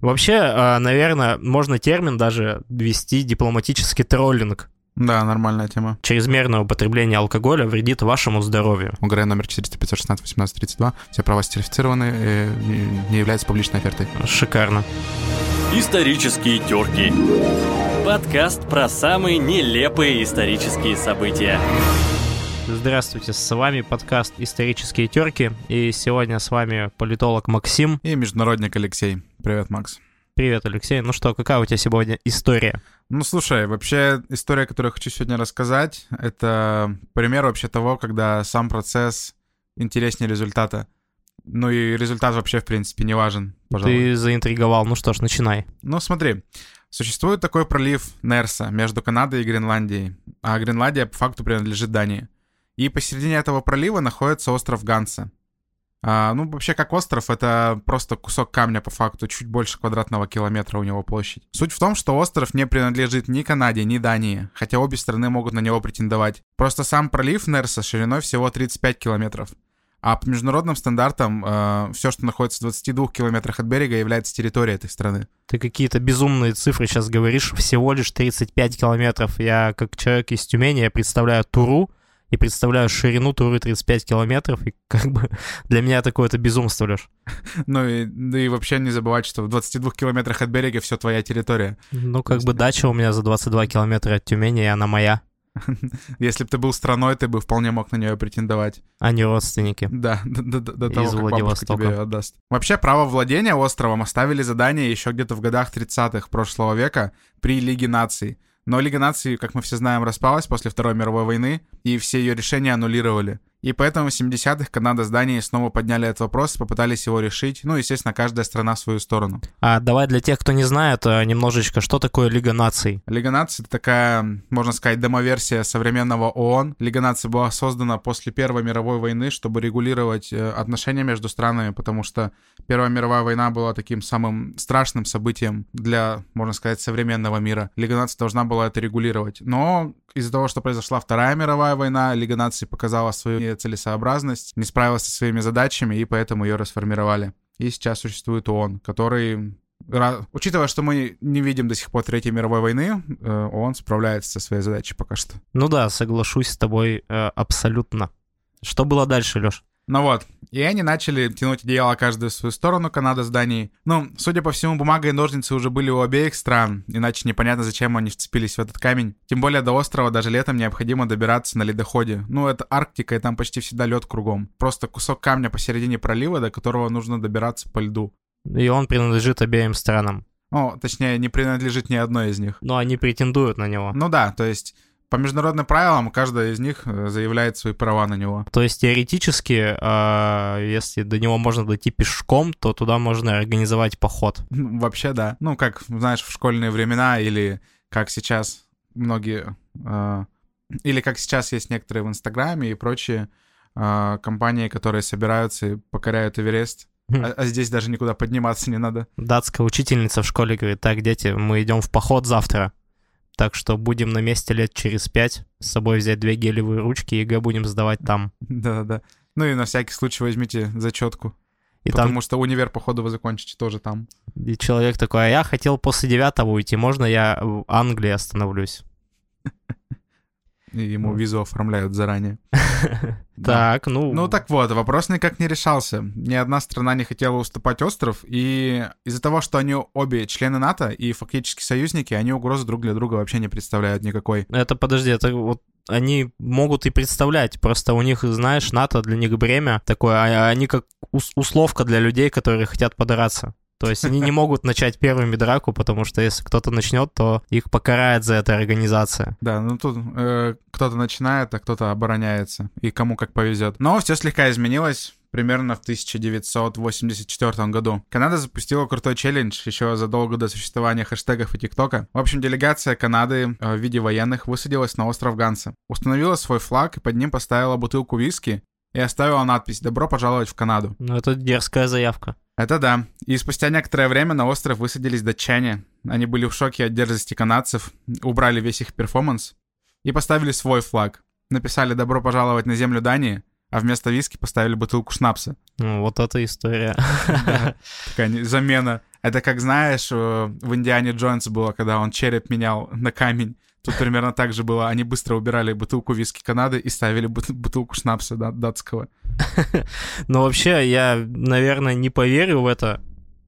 Вообще, э, наверное, можно термин даже ввести дипломатический троллинг. Да, нормальная тема. Чрезмерное употребление алкоголя вредит вашему здоровью. УГР номер 400 516 1832. Все права сертифицированы и не- не являются публичной офертой. Шикарно. Исторические терки. Подкаст про самые нелепые исторические события. Здравствуйте, с вами подкаст «Исторические терки», и сегодня с вами политолог Максим. И международник Алексей. Привет, Макс. Привет, Алексей. Ну что, какая у тебя сегодня история? Ну, слушай, вообще история, которую я хочу сегодня рассказать, это пример вообще того, когда сам процесс интереснее результата. Ну и результат вообще, в принципе, не важен, пожалуй. Ты заинтриговал. Ну что ж, начинай. Ну, смотри, существует такой пролив Нерса между Канадой и Гренландией, а Гренландия по факту принадлежит Дании. И посередине этого пролива находится остров Ганса. А, ну, вообще, как остров, это просто кусок камня по факту, чуть больше квадратного километра у него площадь. Суть в том, что остров не принадлежит ни Канаде, ни Дании, хотя обе страны могут на него претендовать. Просто сам пролив Нерса шириной всего 35 километров. А по международным стандартам все, что находится в 22 километрах от берега, является территорией этой страны. Ты какие-то безумные цифры сейчас говоришь. Всего лишь 35 километров. Я, как человек из Тюмени, я представляю Туру, и представляю ширину Туры 35 километров, и как бы для меня такое это безумство, Леш. Ну и, да и вообще не забывать, что в 22 километрах от берега все твоя территория. Ну, как бы дача у меня за 22 километра от Тюмени, и она моя, Если бы ты был страной, ты бы вполне мог на нее претендовать. а не родственники. Да, до, до- до- до Из того, как Владивостока. тебе ее отдаст. Вообще, право владения островом оставили задание еще где-то в годах 30-х прошлого века при Лиге наций. Но Лига наций, как мы все знаем, распалась после Второй мировой войны, и все ее решения аннулировали. И поэтому в 70-х Канада с Данией снова подняли этот вопрос, попытались его решить. Ну, естественно, каждая страна в свою сторону. А давай для тех, кто не знает, э, немножечко, что такое Лига наций? Лига наций — это такая, можно сказать, демоверсия современного ООН. Лига наций была создана после Первой мировой войны, чтобы регулировать э, отношения между странами, потому что Первая мировая война была таким самым страшным событием для, можно сказать, современного мира. Лига наций должна была это регулировать. Но из-за того, что произошла Вторая мировая война, Лига наций показала свою целесообразность, не справилась со своими задачами, и поэтому ее расформировали. И сейчас существует ООН, который Учитывая, что мы не видим до сих пор Третьей мировой войны, э, ООН справляется со своей задачей пока что. Ну да, соглашусь с тобой э, абсолютно. Что было дальше, Леш? Ну вот, и они начали тянуть одеяло каждую в свою сторону, Канада с Данией. Ну, судя по всему, бумага и ножницы уже были у обеих стран, иначе непонятно, зачем они вцепились в этот камень. Тем более до острова даже летом необходимо добираться на ледоходе. Ну, это Арктика, и там почти всегда лед кругом. Просто кусок камня посередине пролива, до которого нужно добираться по льду. И он принадлежит обеим странам. Ну, точнее, не принадлежит ни одной из них. Но они претендуют на него. Ну да, то есть по международным правилам каждая из них э, заявляет свои права на него. То есть теоретически, э, если до него можно дойти пешком, то туда можно организовать поход. Вообще да. Ну, как, знаешь, в школьные времена или как сейчас многие... э, или как сейчас есть некоторые в Инстаграме и прочие э, компании, которые собираются и покоряют Эверест. А, а здесь даже никуда подниматься не надо. Датская учительница в школе говорит, так, дети, мы идем в поход завтра. Так что будем на месте лет через пять. С собой взять две гелевые ручки, ЕГЭ будем сдавать там. Да-да-да. Ну и на всякий случай возьмите зачетку. И потому там что универ, походу, вы закончите тоже там. и человек такой, а я хотел после девятого уйти, можно я в Англии остановлюсь? И ему визу оформляют заранее. Так, ну... Ну так вот, вопрос никак не решался. Ни одна страна не хотела уступать остров, и из-за того, что они обе члены НАТО и фактически союзники, они угрозы друг для друга вообще не представляют никакой. Это, подожди, это вот они могут и представлять, просто у них, знаешь, НАТО для них бремя такое, а они как ус- условка для людей, которые хотят подраться. То есть они не могут начать первыми драку, потому что если кто-то начнет, то их покарает за это организация. Да, ну тут э, кто-то начинает, а кто-то обороняется, и кому как повезет. Но все слегка изменилось. Примерно в 1984 году. Канада запустила крутой челлендж еще задолго до существования хэштегов и ТикТока. В общем, делегация Канады э, в виде военных высадилась на остров Ганса. Установила свой флаг и под ним поставила бутылку виски и оставила надпись «Добро пожаловать в Канаду». Ну, это дерзкая заявка. Это да. И спустя некоторое время на остров высадились датчане. Они были в шоке от дерзости канадцев, убрали весь их перформанс и поставили свой флаг. Написали «Добро пожаловать на землю Дании», а вместо виски поставили бутылку шнапса. Ну, вот эта история. Такая замена. Это как, знаешь, э, в Индиане Джонс было, когда он череп менял на камень. Тут примерно так же было. Они быстро убирали бутылку виски Канады и ставили бутылку шнапса датского. Но вообще, я, наверное, не поверю в это.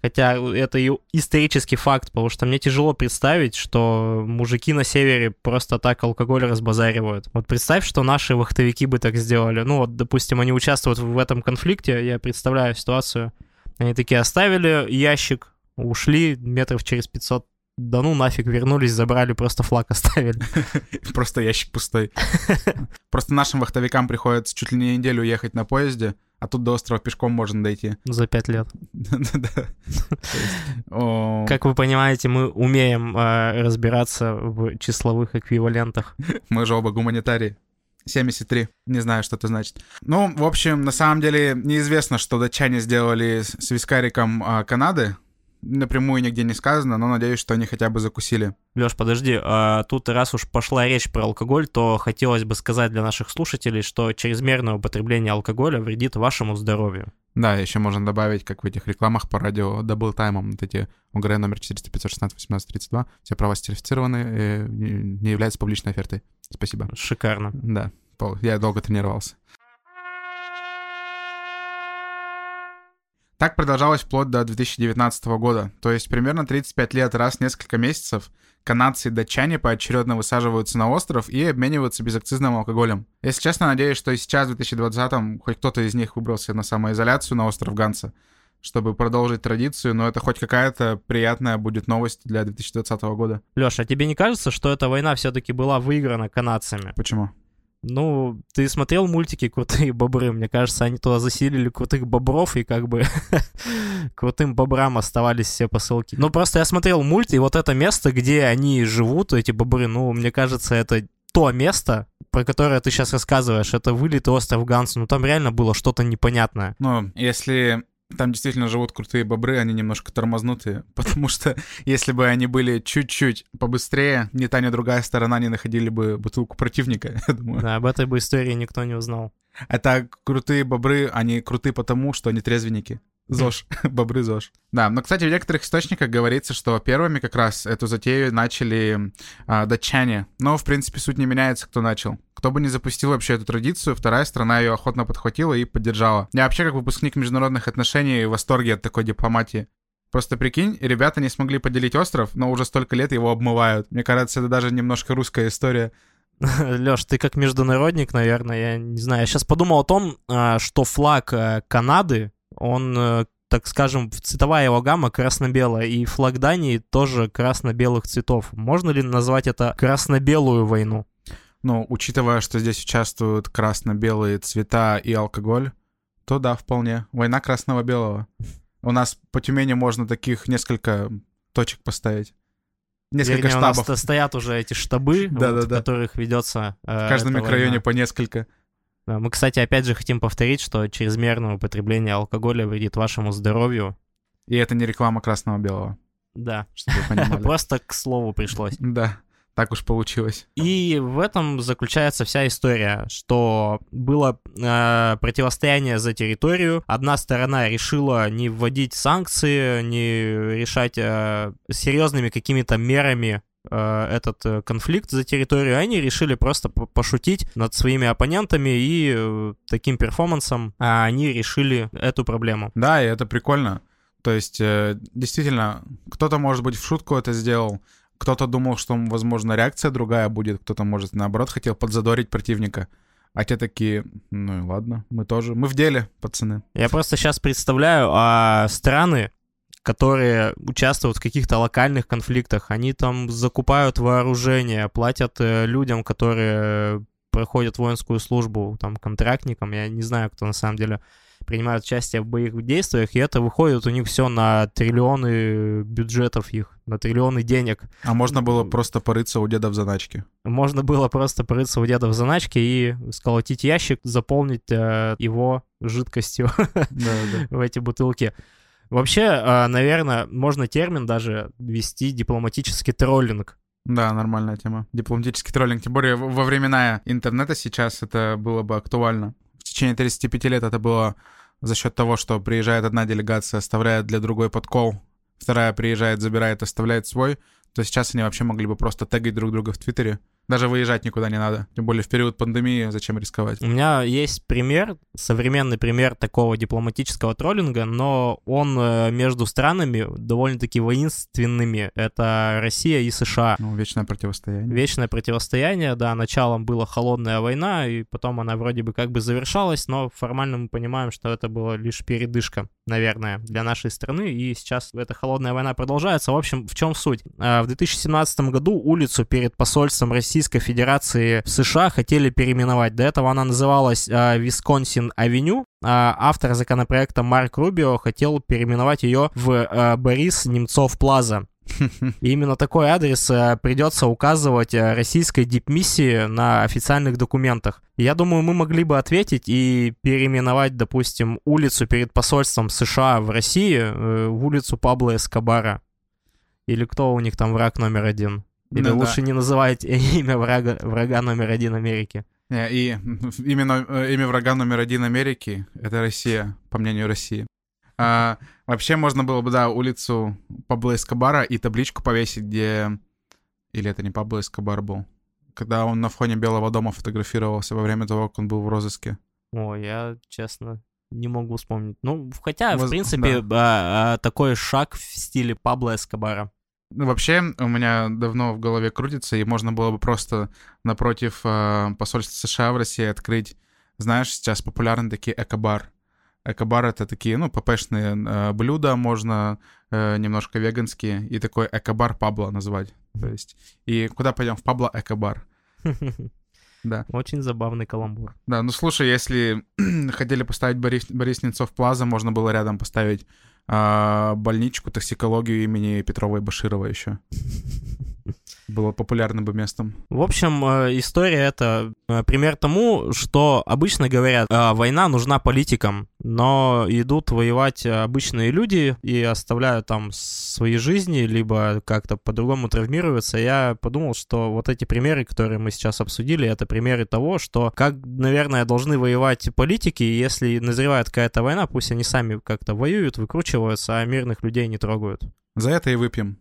Хотя это и исторический факт, потому что мне тяжело представить, что мужики на севере просто так алкоголь разбазаривают. Вот представь, что наши вахтовики бы так сделали. Ну вот, допустим, они участвуют в этом конфликте, я представляю ситуацию. Они такие оставили ящик, ушли метров через 500 да ну нафиг, вернулись, забрали, просто флаг оставили. Просто ящик пустой. Просто нашим вахтовикам приходится чуть ли не неделю ехать на поезде, а тут до острова пешком можно дойти. За пять лет. Как вы понимаете, мы умеем а, разбираться в числовых эквивалентах. Мы же оба гуманитарии. 73. Не знаю, что это значит. Ну, в общем, на самом деле неизвестно, что датчане сделали с вискариком а, Канады напрямую нигде не сказано, но надеюсь, что они хотя бы закусили. Леш, подожди, а тут раз уж пошла речь про алкоголь, то хотелось бы сказать для наших слушателей, что чрезмерное употребление алкоголя вредит вашему здоровью. Да, еще можно добавить, как в этих рекламах по радио Double Time, вот эти УГР номер 400 516 18 32, все права сертифицированы, и не являются публичной офертой. Спасибо. Шикарно. Да, я долго тренировался. Так продолжалось вплоть до 2019 года, то есть примерно 35 лет раз в несколько месяцев канадцы и датчане поочередно высаживаются на остров и обмениваются безакцизным алкоголем. Если честно, надеюсь, что и сейчас, в 2020-м, хоть кто-то из них выбрался на самоизоляцию на остров Ганса, чтобы продолжить традицию, но это хоть какая-то приятная будет новость для 2020 года. Леша, а тебе не кажется, что эта война все-таки была выиграна канадцами? Почему? Ну, ты смотрел мультики «Крутые бобры»? Мне кажется, они туда заселили крутых бобров, и как бы крутым бобрам оставались все посылки. Ну, просто я смотрел мульт, и вот это место, где они живут, эти бобры, ну, мне кажется, это то место, про которое ты сейчас рассказываешь, это вылитый остров Ганс, ну там реально было что-то непонятное. Ну, если там действительно живут крутые бобры, они немножко тормознутые, потому что если бы они были чуть-чуть побыстрее, ни та, ни другая сторона не находили бы бутылку противника, я думаю. Да, об этой бы истории никто не узнал. Это крутые бобры, они крутые потому, что они трезвенники. ЗОЖ, бобры ЗОЖ. Да, но, кстати, в некоторых источниках говорится, что первыми как раз эту затею начали а, датчане. Но, в принципе, суть не меняется, кто начал. Кто бы не запустил вообще эту традицию, вторая страна ее охотно подхватила и поддержала. Я вообще, как выпускник международных отношений, в восторге от такой дипломатии. Просто прикинь, ребята не смогли поделить остров, но уже столько лет его обмывают. Мне кажется, это даже немножко русская история. Леш, ты как международник, наверное, я не знаю. Я сейчас подумал о том, а, что флаг э, Канады, он, э, так скажем, цветовая его гамма красно-белая, и флаг Дании тоже красно-белых цветов. Можно ли назвать это красно-белую войну? Ну, учитывая, что здесь участвуют красно-белые цвета и алкоголь, то да, вполне. Война красного-белого. У нас по Тюмени можно таких несколько точек поставить. Несколько Вернее, штабов. у нас стоят уже эти штабы, да, вот, да, да. в которых ведется... Э, в каждом микрорайоне война. по несколько. Мы, кстати, опять же хотим повторить, что чрезмерное употребление алкоголя вредит вашему здоровью. И это не реклама красного-белого. Да. Чтобы вы понимали. Просто к слову пришлось. Да. Так уж получилось. И в этом заключается вся история, что было э, противостояние за территорию. Одна сторона решила не вводить санкции, не решать э, серьезными какими-то мерами Э, этот э, конфликт за территорию, они решили просто пошутить над своими оппонентами и э, таким перформансом а они решили эту проблему. Да, и это прикольно. То есть, действительно, кто-то, может быть, в шутку это сделал, кто-то думал, что, возможно, реакция другая будет, кто-то, может, наоборот, хотел подзадорить противника. А те такие, ну и ладно, мы тоже, мы в деле, пацаны. Я просто сейчас представляю, а страны, которые участвуют в каких-то локальных конфликтах. Они там закупают вооружение, платят э, людям, которые проходят воинскую службу, там, контрактникам. Я не знаю, кто на самом деле принимает участие в боевых действиях, и это выходит у них все на триллионы бюджетов их, на триллионы денег. А можно было просто порыться у деда в заначке? Можно было просто порыться у деда в заначке и сколотить ящик, заполнить э, его жидкостью в эти бутылки. Вообще, а, наверное, можно термин даже ввести дипломатический троллинг. Да, нормальная тема. Дипломатический троллинг. Тем более во времена интернета сейчас это было бы актуально. В течение 35 лет это было за счет того, что приезжает одна делегация, оставляет для другой подкол вторая приезжает, забирает, оставляет свой, то сейчас они вообще могли бы просто тегать друг друга в Твиттере. Даже выезжать никуда не надо. Тем более в период пандемии зачем рисковать? У меня есть пример, современный пример такого дипломатического троллинга, но он э, между странами довольно-таки воинственными. Это Россия и США. Ну, вечное противостояние. Вечное противостояние, да, началом была холодная война, и потом она вроде бы как бы завершалась, но формально мы понимаем, что это была лишь передышка, наверное, для нашей страны, и сейчас эта холодная война продолжается. В общем, в чем суть? А, в 2017 году улицу перед посольством России Российской Федерации в США хотели переименовать. До этого она называлась э, Висконсин-авеню. А автор законопроекта Марк Рубио хотел переименовать ее в э, Борис Немцов Плаза. И именно такой адрес э, придется указывать э, российской дипмиссии на официальных документах. Я думаю, мы могли бы ответить и переименовать, допустим, улицу перед посольством США в России э, в улицу Пабло Эскобара. Или кто у них там враг номер один? Или ну, лучше да. не называть имя врага, врага номер один Америки. И именно э, имя врага номер один Америки — это Россия, по мнению России. А, вообще можно было бы, да, улицу Пабло Эскобара и табличку повесить, где... Или это не Пабло Эскобар был? Когда он на фоне Белого дома фотографировался во время того, как он был в розыске. О, я, честно, не могу вспомнить. Ну, хотя, Воз... в принципе, да. а, а, такой шаг в стиле Пабло Эскобара. Ну, вообще, у меня давно в голове крутится, и можно было бы просто напротив э, посольства США в России открыть, знаешь, сейчас популярны такие экобар. Экобар — это такие, ну, ППшные э, блюда, можно э, немножко веганские, и такой экобар Пабло назвать. То есть, и куда пойдем? В Пабло экобар. Да. Очень забавный каламбур. Да, ну слушай, если хотели поставить Борис, Борис Немцов Плаза, можно было рядом поставить больничку токсикологию имени Петрова и Баширова еще. Было популярным бы местом. В общем, э, история это э, пример тому, что обычно говорят, «А, война нужна политикам, но идут воевать обычные люди и оставляют там свои жизни, либо как-то по-другому травмируются. Я подумал, что вот эти примеры, которые мы сейчас обсудили, это примеры того, что как, наверное, должны воевать политики, если назревает какая-то война, пусть они сами как-то воюют, выкручиваются, а мирных людей не трогают. За это и выпьем.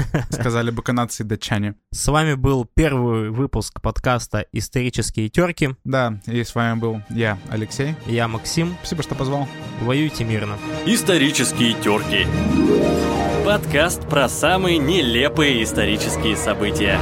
Сказали бы канадцы и датчане. С вами был первый выпуск подкаста «Исторические терки». Да, и с вами был я, Алексей. Я, Максим. Спасибо, что позвал. Воюйте мирно. «Исторические терки». Подкаст про самые нелепые исторические события.